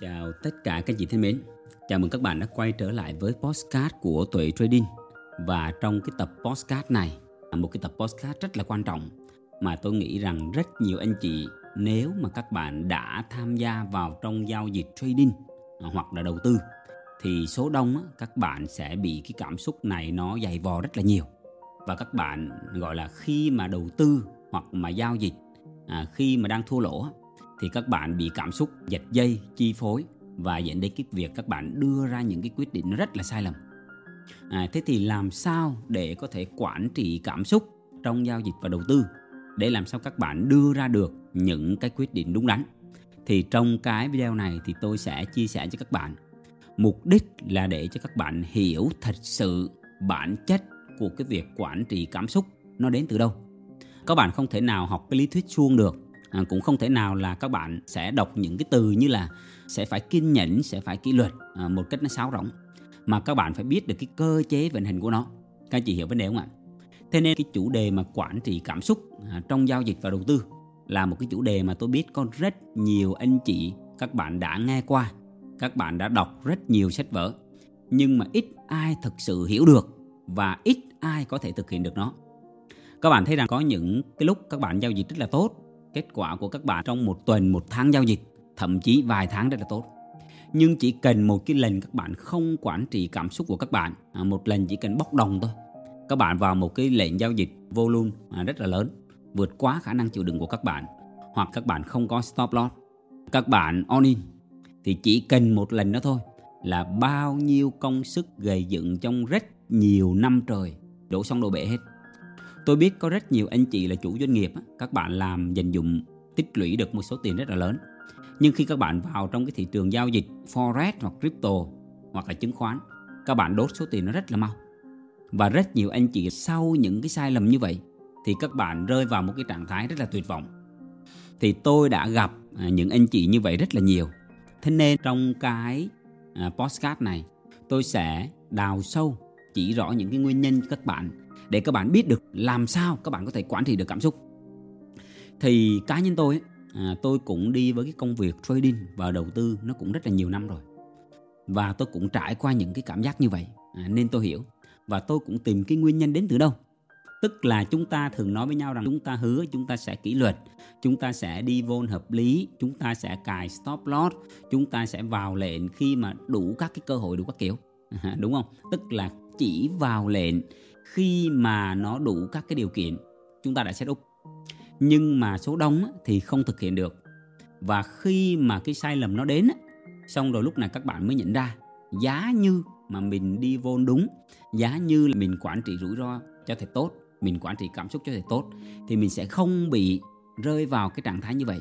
Chào tất cả các chị thân mến. Chào mừng các bạn đã quay trở lại với postcard của Tuệ Trading. Và trong cái tập postcard này, là một cái tập postcard rất là quan trọng mà tôi nghĩ rằng rất nhiều anh chị nếu mà các bạn đã tham gia vào trong giao dịch trading hoặc là đầu tư thì số đông các bạn sẽ bị cái cảm xúc này nó dày vò rất là nhiều và các bạn gọi là khi mà đầu tư hoặc mà giao dịch à, khi mà đang thua lỗ thì các bạn bị cảm xúc giật dây chi phối và dẫn đến cái việc các bạn đưa ra những cái quyết định nó rất là sai lầm. À, thế thì làm sao để có thể quản trị cảm xúc trong giao dịch và đầu tư? Để làm sao các bạn đưa ra được những cái quyết định đúng đắn? Thì trong cái video này thì tôi sẽ chia sẻ cho các bạn. Mục đích là để cho các bạn hiểu thật sự bản chất của cái việc quản trị cảm xúc nó đến từ đâu. Các bạn không thể nào học cái lý thuyết suông được à, cũng không thể nào là các bạn sẽ đọc những cái từ như là sẽ phải kiên nhẫn sẽ phải kỷ luật à, một cách nó sáo rỗng mà các bạn phải biết được cái cơ chế vận hành của nó. Các chị hiểu vấn đề không ạ? Thế nên cái chủ đề mà quản trị cảm xúc à, trong giao dịch và đầu tư là một cái chủ đề mà tôi biết có rất nhiều anh chị các bạn đã nghe qua các bạn đã đọc rất nhiều sách vở nhưng mà ít ai thực sự hiểu được và ít ai có thể thực hiện được nó. Các bạn thấy rằng có những cái lúc các bạn giao dịch rất là tốt kết quả của các bạn trong một tuần một tháng giao dịch thậm chí vài tháng rất là tốt. Nhưng chỉ cần một cái lần các bạn không quản trị cảm xúc của các bạn à, một lần chỉ cần bốc đồng thôi các bạn vào một cái lệnh giao dịch volume à, rất là lớn vượt quá khả năng chịu đựng của các bạn hoặc các bạn không có stop loss. Các bạn on in thì chỉ cần một lần đó thôi là bao nhiêu công sức gây dựng trong rất nhiều năm trời đổ xong đổ bể hết tôi biết có rất nhiều anh chị là chủ doanh nghiệp các bạn làm dành dụng, tích lũy được một số tiền rất là lớn. Nhưng khi các bạn vào trong cái thị trường giao dịch, forex hoặc crypto hoặc là chứng khoán, các bạn đốt số tiền nó rất là mau. Và rất nhiều anh chị sau những cái sai lầm như vậy, thì các bạn rơi vào một cái trạng thái rất là tuyệt vọng. Thì tôi đã gặp à, những anh chị như vậy rất là nhiều. Thế nên trong cái à, postcard này, tôi sẽ đào sâu, chỉ rõ những cái nguyên nhân các bạn để các bạn biết được làm sao các bạn có thể quản trị được cảm xúc. Thì cá nhân tôi à, tôi cũng đi với cái công việc trading và đầu tư nó cũng rất là nhiều năm rồi. Và tôi cũng trải qua những cái cảm giác như vậy à, nên tôi hiểu. Và tôi cũng tìm cái nguyên nhân đến từ đâu. Tức là chúng ta thường nói với nhau rằng chúng ta hứa chúng ta sẽ kỷ luật chúng ta sẽ đi vô hợp lý chúng ta sẽ cài stop loss chúng ta sẽ vào lệnh khi mà đủ các cái cơ hội đủ các kiểu. Đúng không? Tức là chỉ vào lệnh khi mà nó đủ các cái điều kiện, chúng ta đã set up. Nhưng mà số đông thì không thực hiện được. Và khi mà cái sai lầm nó đến xong rồi lúc này các bạn mới nhận ra, giá như mà mình đi vô đúng, giá như là mình quản trị rủi ro cho thật tốt, mình quản trị cảm xúc cho thật tốt, thì mình sẽ không bị rơi vào cái trạng thái như vậy.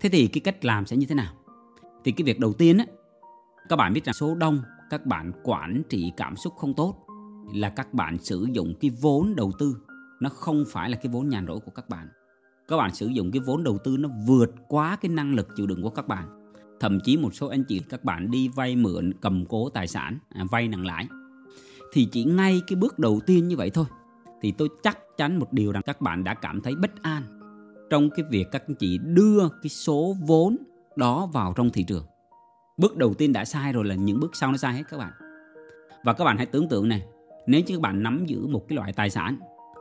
Thế thì cái cách làm sẽ như thế nào? Thì cái việc đầu tiên á, các bạn biết rằng số đông các bạn quản trị cảm xúc không tốt là các bạn sử dụng cái vốn đầu tư. Nó không phải là cái vốn nhàn rỗi của các bạn. Các bạn sử dụng cái vốn đầu tư nó vượt quá cái năng lực chịu đựng của các bạn. Thậm chí một số anh chị các bạn đi vay mượn cầm cố tài sản à, vay nặng lãi. Thì chỉ ngay cái bước đầu tiên như vậy thôi. Thì tôi chắc chắn một điều rằng các bạn đã cảm thấy bất an trong cái việc các anh chị đưa cái số vốn đó vào trong thị trường. Bước đầu tiên đã sai rồi là những bước sau nó sai hết các bạn. Và các bạn hãy tưởng tượng này nếu như các bạn nắm giữ một cái loại tài sản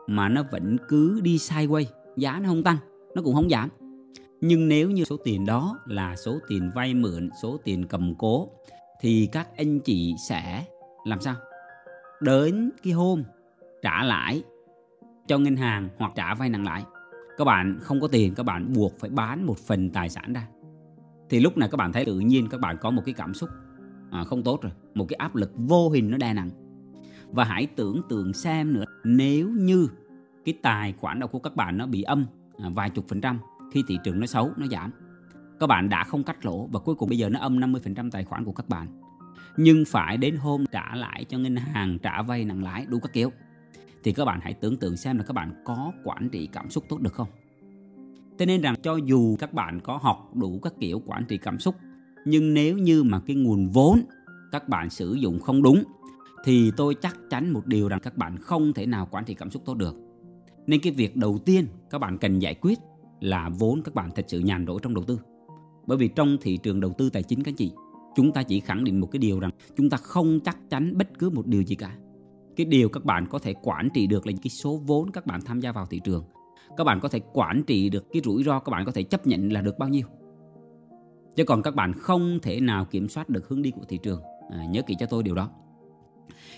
mà nó vẫn cứ đi sideways giá nó không tăng nó cũng không giảm. Nhưng nếu như số tiền đó là số tiền vay mượn số tiền cầm cố thì các anh chị sẽ làm sao? Đến cái hôm trả lãi cho ngân hàng hoặc trả vay nặng lãi. Các bạn không có tiền các bạn buộc phải bán một phần tài sản ra. Thì lúc này các bạn thấy tự nhiên các bạn có một cái cảm xúc à, không tốt rồi. Một cái áp lực vô hình nó đè nặng và hãy tưởng tượng xem nữa. Nếu như cái tài khoản đầu của các bạn nó bị âm à, vài chục phần trăm khi thị trường nó xấu, nó giảm. Các bạn đã không cắt lỗ và cuối cùng bây giờ nó âm 50% tài khoản của các bạn. Nhưng phải đến hôm trả lãi cho ngân hàng trả vay nặng lãi đủ các kiểu, thì các bạn hãy tưởng tượng xem là các bạn có quản trị cảm xúc tốt được không. Thế nên rằng cho dù các bạn có học đủ các kiểu quản trị cảm xúc, nhưng nếu như mà cái nguồn vốn các bạn sử dụng không đúng thì tôi chắc chắn một điều rằng các bạn không thể nào quản trị cảm xúc tốt được. Nên cái việc đầu tiên các bạn cần giải quyết là vốn các bạn thật sự nhàn rỗi trong đầu tư. Bởi vì trong thị trường đầu tư tài chính các chị chúng ta chỉ khẳng định một cái điều rằng chúng ta không chắc chắn bất cứ một điều gì cả. Cái điều các bạn có thể quản trị được là cái số vốn các bạn tham gia vào thị trường. Các bạn có thể quản trị được cái rủi ro các bạn có thể chấp nhận là được bao nhiêu. Chứ còn các bạn không thể nào kiểm soát được hướng đi của thị trường. À, nhớ kỹ cho tôi điều đó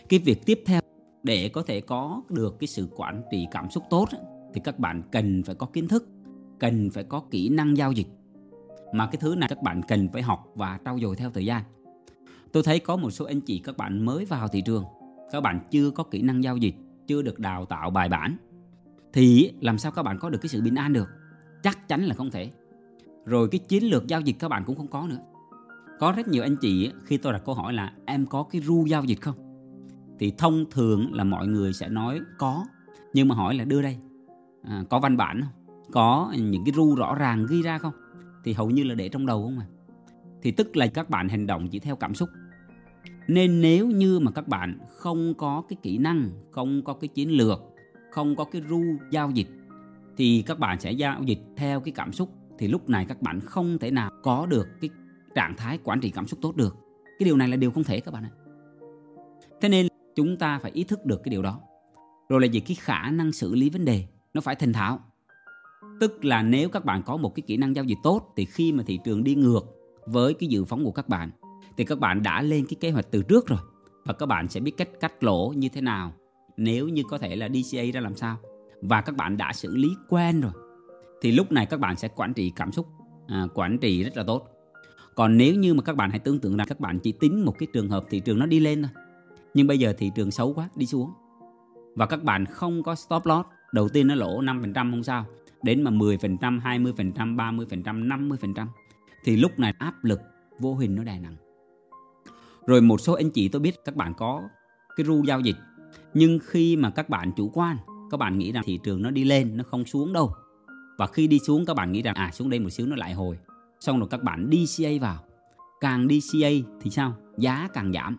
cái việc tiếp theo, để có thể có được cái sự quản trị cảm xúc tốt thì các bạn cần phải có kiến thức, cần phải có kỹ năng giao dịch. Mà cái thứ này các bạn cần phải học và trau dồi theo thời gian. Tôi thấy có một số anh chị các bạn mới vào thị trường, các bạn chưa có kỹ năng giao dịch, chưa được đào tạo bài bản, thì làm sao các bạn có được cái sự bình an được? Chắc chắn là không thể. Rồi cái chiến lược giao dịch các bạn cũng không có nữa. Có rất nhiều anh chị khi tôi đặt câu hỏi là, em có cái ru giao dịch không? Thì thông thường là mọi người sẽ nói có nhưng mà hỏi là đưa đây. À, có văn bản không? Có những cái ru rõ ràng ghi ra không? Thì hầu như là để trong đầu không à? Thì tức là các bạn hành động chỉ theo cảm xúc. Nên nếu như mà các bạn không có cái kỹ năng không có cái chiến lược không có cái ru giao dịch thì các bạn sẽ giao dịch theo cái cảm xúc. Thì lúc này các bạn không thể nào có được cái trạng thái quản trị cảm xúc tốt được. Cái điều này là điều không thể các bạn ạ. Thế nên chúng ta phải ý thức được cái điều đó. Rồi là gì cái khả năng xử lý vấn đề nó phải thành thạo. Tức là nếu các bạn có một cái kỹ năng giao dịch tốt thì khi mà thị trường đi ngược với cái dự phóng của các bạn thì các bạn đã lên cái kế hoạch từ trước rồi. Và các bạn sẽ biết cách cắt lỗ như thế nào nếu như có thể là DCA ra làm sao. Và các bạn đã xử lý quen rồi thì lúc này các bạn sẽ quản trị cảm xúc à, quản trị rất là tốt. Còn nếu như mà các bạn hãy tưởng tượng rằng các bạn chỉ tính một cái trường hợp thị trường nó đi lên thôi nhưng bây giờ thị trường xấu quá đi xuống. Và các bạn không có stop loss đầu tiên nó lỗ 5% không sao đến mà 10%, 20%, 30%, 50% thì lúc này áp lực vô hình nó đè nặng. Rồi một số anh chị tôi biết các bạn có cái ru giao dịch nhưng khi mà các bạn chủ quan các bạn nghĩ rằng thị trường nó đi lên nó không xuống đâu. Và khi đi xuống các bạn nghĩ rằng à xuống đây một xíu nó lại hồi. Xong rồi các bạn đi vào. Càng đi thì sao? Giá càng giảm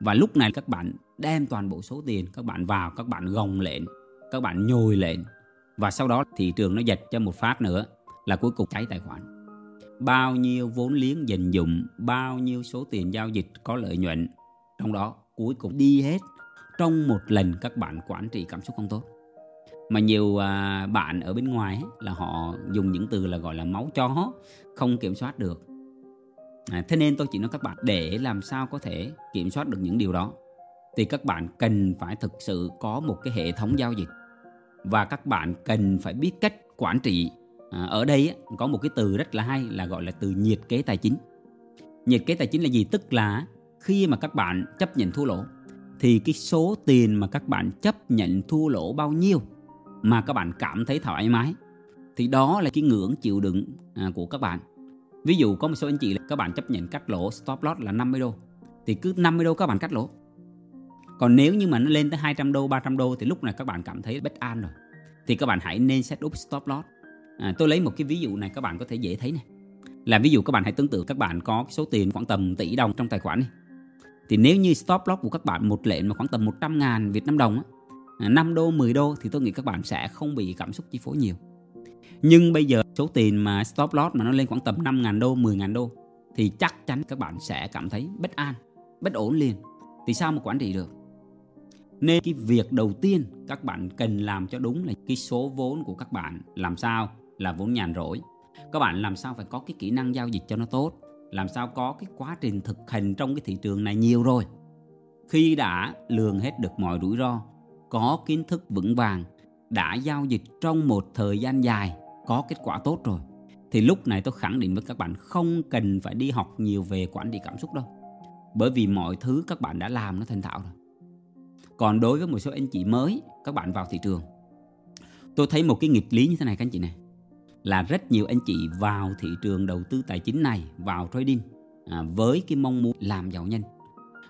và lúc này các bạn đem toàn bộ số tiền, các bạn vào, các bạn gồng lên, các bạn nhồi lên. Và sau đó thị trường nó giật cho một phát nữa là cuối cùng cháy tài khoản. Bao nhiêu vốn liếng dành dụng bao nhiêu số tiền giao dịch có lợi nhuận, trong đó cuối cùng đi hết. Trong một lần các bạn quản trị cảm xúc không tốt. Mà nhiều à, bạn ở bên ngoài là họ dùng những từ là gọi là máu chó, không kiểm soát được à, thế nên tôi chỉ nói các bạn để làm sao có thể kiểm soát được những điều đó. Thì các bạn cần phải thực sự có một cái hệ thống giao dịch. Và các bạn cần phải biết cách quản trị. À, ở đây có một cái từ rất là hay là gọi là từ nhiệt kế tài chính. Nhiệt kế tài chính là gì? Tức là khi mà các bạn chấp nhận thua lỗ thì cái số tiền mà các bạn chấp nhận thua lỗ bao nhiêu mà các bạn cảm thấy thoải mái thì đó là cái ngưỡng chịu đựng à, của các bạn ví dụ có một số anh chị là các bạn chấp nhận cắt lỗ stop loss là 50 đô. Thì cứ 50 đô các bạn cắt lỗ. Còn nếu như mà nó lên tới 200 đô 300 đô thì lúc này các bạn cảm thấy bất an rồi. Thì các bạn hãy nên set up stop loss. À, tôi lấy một cái ví dụ này các bạn có thể dễ thấy này. Là ví dụ các bạn hãy tưởng tượng các bạn có số tiền khoảng tầm tỷ đồng trong tài khoản này thì nếu như stop loss của các bạn một lệnh mà khoảng tầm 100 ngàn Việt Nam đồng á, à, 5 đô 10 đô thì tôi nghĩ các bạn sẽ không bị cảm xúc chi phối nhiều. Nhưng bây giờ số tiền mà stop loss mà nó lên khoảng tầm 5 ngàn đô 10 ngàn đô, thì chắc chắn các bạn sẽ cảm thấy bất an, bất ổn liền. Thì sao mà quản trị được? Nên cái việc đầu tiên các bạn cần làm cho đúng là cái số vốn của các bạn. Làm sao? Là vốn nhàn rỗi. Các bạn làm sao phải có cái kỹ năng giao dịch cho nó tốt? Làm sao có cái quá trình thực hành trong cái thị trường này nhiều rồi? Khi đã lường hết được mọi rủi ro, có kiến thức vững vàng, đã giao dịch trong một thời gian dài có kết quả tốt rồi thì lúc này tôi khẳng định với các bạn không cần phải đi học nhiều về quản trị cảm xúc đâu. Bởi vì mọi thứ các bạn đã làm nó thành thạo rồi. Còn đối với một số anh chị mới các bạn vào thị trường tôi thấy một cái nghịch lý như thế này các anh chị này là rất nhiều anh chị vào thị trường đầu tư tài chính này vào trading à, với cái mong muốn làm giàu nhanh.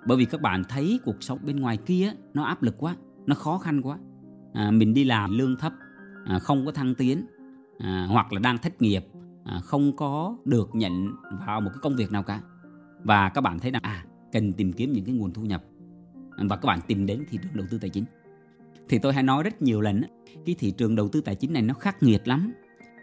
Bởi vì các bạn thấy cuộc sống bên ngoài kia nó áp lực quá nó khó khăn quá. À, mình đi làm lương thấp à, không có thăng tiến à, hoặc là đang thất nghiệp à, không có được nhận vào một cái công việc nào cả. Và các bạn thấy rằng à cần tìm kiếm những cái nguồn thu nhập. Và các bạn tìm đến thị trường đầu tư tài chính. Thì tôi hay nói rất nhiều lần cái thị trường đầu tư tài chính này nó khắc nghiệt lắm.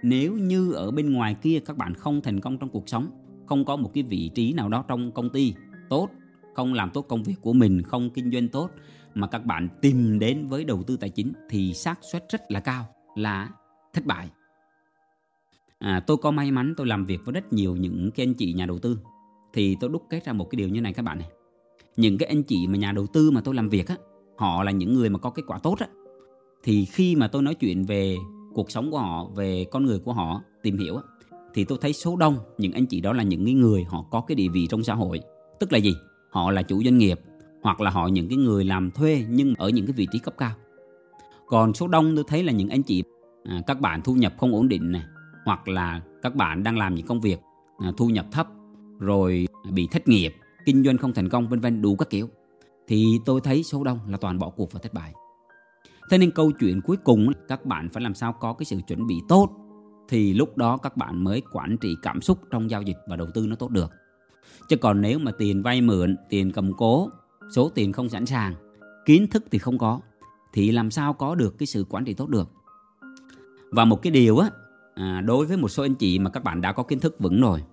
Nếu như ở bên ngoài kia các bạn không thành công trong cuộc sống không có một cái vị trí nào đó trong công ty tốt không làm tốt công việc của mình không kinh doanh tốt mà các bạn tìm đến với đầu tư tài chính thì xác suất rất là cao là thất bại à, tôi có may mắn tôi làm việc với rất nhiều những cái anh chị nhà đầu tư. Thì tôi đúc kết ra một cái điều như này các bạn này. Những cái anh chị mà nhà đầu tư mà tôi làm việc á họ là những người mà có kết quả tốt á. Thì khi mà tôi nói chuyện về cuộc sống của họ về con người của họ tìm hiểu á thì tôi thấy số đông những anh chị đó là những cái người họ có cái địa vị trong xã hội. Tức là gì? Họ là chủ doanh nghiệp hoặc là họ những cái người làm thuê nhưng ở những cái vị trí cấp cao. Còn số đông tôi thấy là những anh chị à, các bạn thu nhập không ổn định này hoặc là các bạn đang làm những công việc à, thu nhập thấp rồi bị thất nghiệp, kinh doanh không thành công, vân vân, đủ các kiểu, thì tôi thấy số đông là toàn bỏ cuộc và thất bại. Thế nên câu chuyện cuối cùng, các bạn phải làm sao có cái sự chuẩn bị tốt thì lúc đó các bạn mới quản trị cảm xúc trong giao dịch và đầu tư nó tốt được. Chứ còn nếu mà tiền vay mượn, tiền cầm cố, số tiền không sẵn sàng, kiến thức thì không có, thì làm sao có được cái sự quản trị tốt được? Và một cái điều á à, đối với một số anh chị mà các bạn đã có kiến thức vững rồi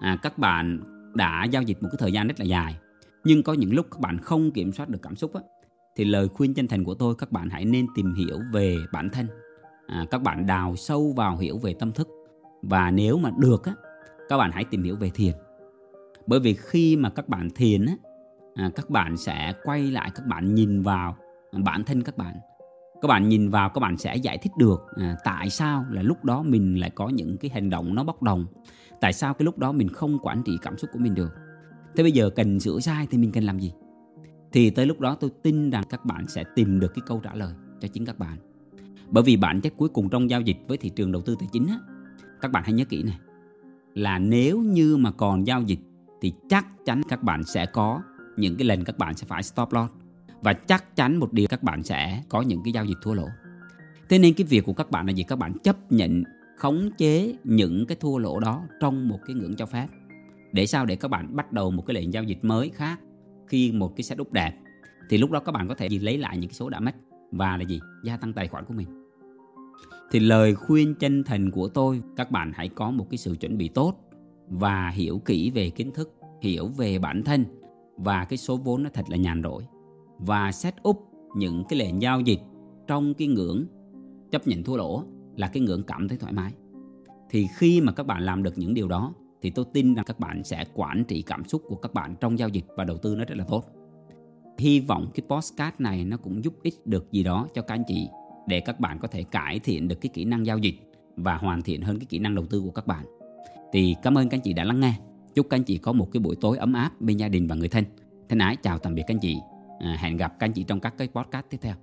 à, các bạn đã giao dịch một cái thời gian rất là dài nhưng có những lúc các bạn không kiểm soát được cảm xúc á, thì lời khuyên chân thành của tôi các bạn hãy nên tìm hiểu về bản thân. À, các bạn đào sâu vào hiểu về tâm thức và nếu mà được á, các bạn hãy tìm hiểu về thiền. Bởi vì khi mà các bạn thiền á, à, các bạn sẽ quay lại các bạn nhìn vào bản thân các bạn các bạn nhìn vào các bạn sẽ giải thích được à, tại sao là lúc đó mình lại có những cái hành động nó bốc đồng. Tại sao cái lúc đó mình không quản trị cảm xúc của mình được? Thế bây giờ cần sửa sai thì mình cần làm gì? Thì tới lúc đó tôi tin rằng các bạn sẽ tìm được cái câu trả lời cho chính các bạn. Bởi vì bản chất cuối cùng trong giao dịch với thị trường đầu tư tài chính á, các bạn hãy nhớ kỹ này là nếu như mà còn giao dịch thì chắc chắn các bạn sẽ có những cái lần các bạn sẽ phải stop loss và chắc chắn một điều các bạn sẽ có những cái giao dịch thua lỗ. Thế nên cái việc của các bạn là gì? Các bạn chấp nhận, khống chế những cái thua lỗ đó trong một cái ngưỡng cho phép. Để sao? Để các bạn bắt đầu một cái lệnh giao dịch mới khác khi một cái setup đẹp. Thì lúc đó các bạn có thể gì lấy lại những cái số đã mất và là gì? Gia tăng tài khoản của mình. Thì lời khuyên chân thành của tôi, các bạn hãy có một cái sự chuẩn bị tốt và hiểu kỹ về kiến thức, hiểu về bản thân và cái số vốn nó thật là nhàn rỗi và set up những cái lệnh giao dịch trong cái ngưỡng chấp nhận thua lỗ là cái ngưỡng cảm thấy thoải mái. Thì khi mà các bạn làm được những điều đó, thì tôi tin rằng các bạn sẽ quản trị cảm xúc của các bạn trong giao dịch và đầu tư nó rất là tốt. Hy vọng cái postcard này nó cũng giúp ích được gì đó cho các anh chị để các bạn có thể cải thiện được cái kỹ năng giao dịch và hoàn thiện hơn cái kỹ năng đầu tư của các bạn. Thì cảm ơn các anh chị đã lắng nghe. Chúc các anh chị có một cái buổi tối ấm áp bên gia đình và người thân. Thân ái, chào tạm biệt các anh chị à, hẹn gặp các anh chị trong các cái podcast tiếp theo.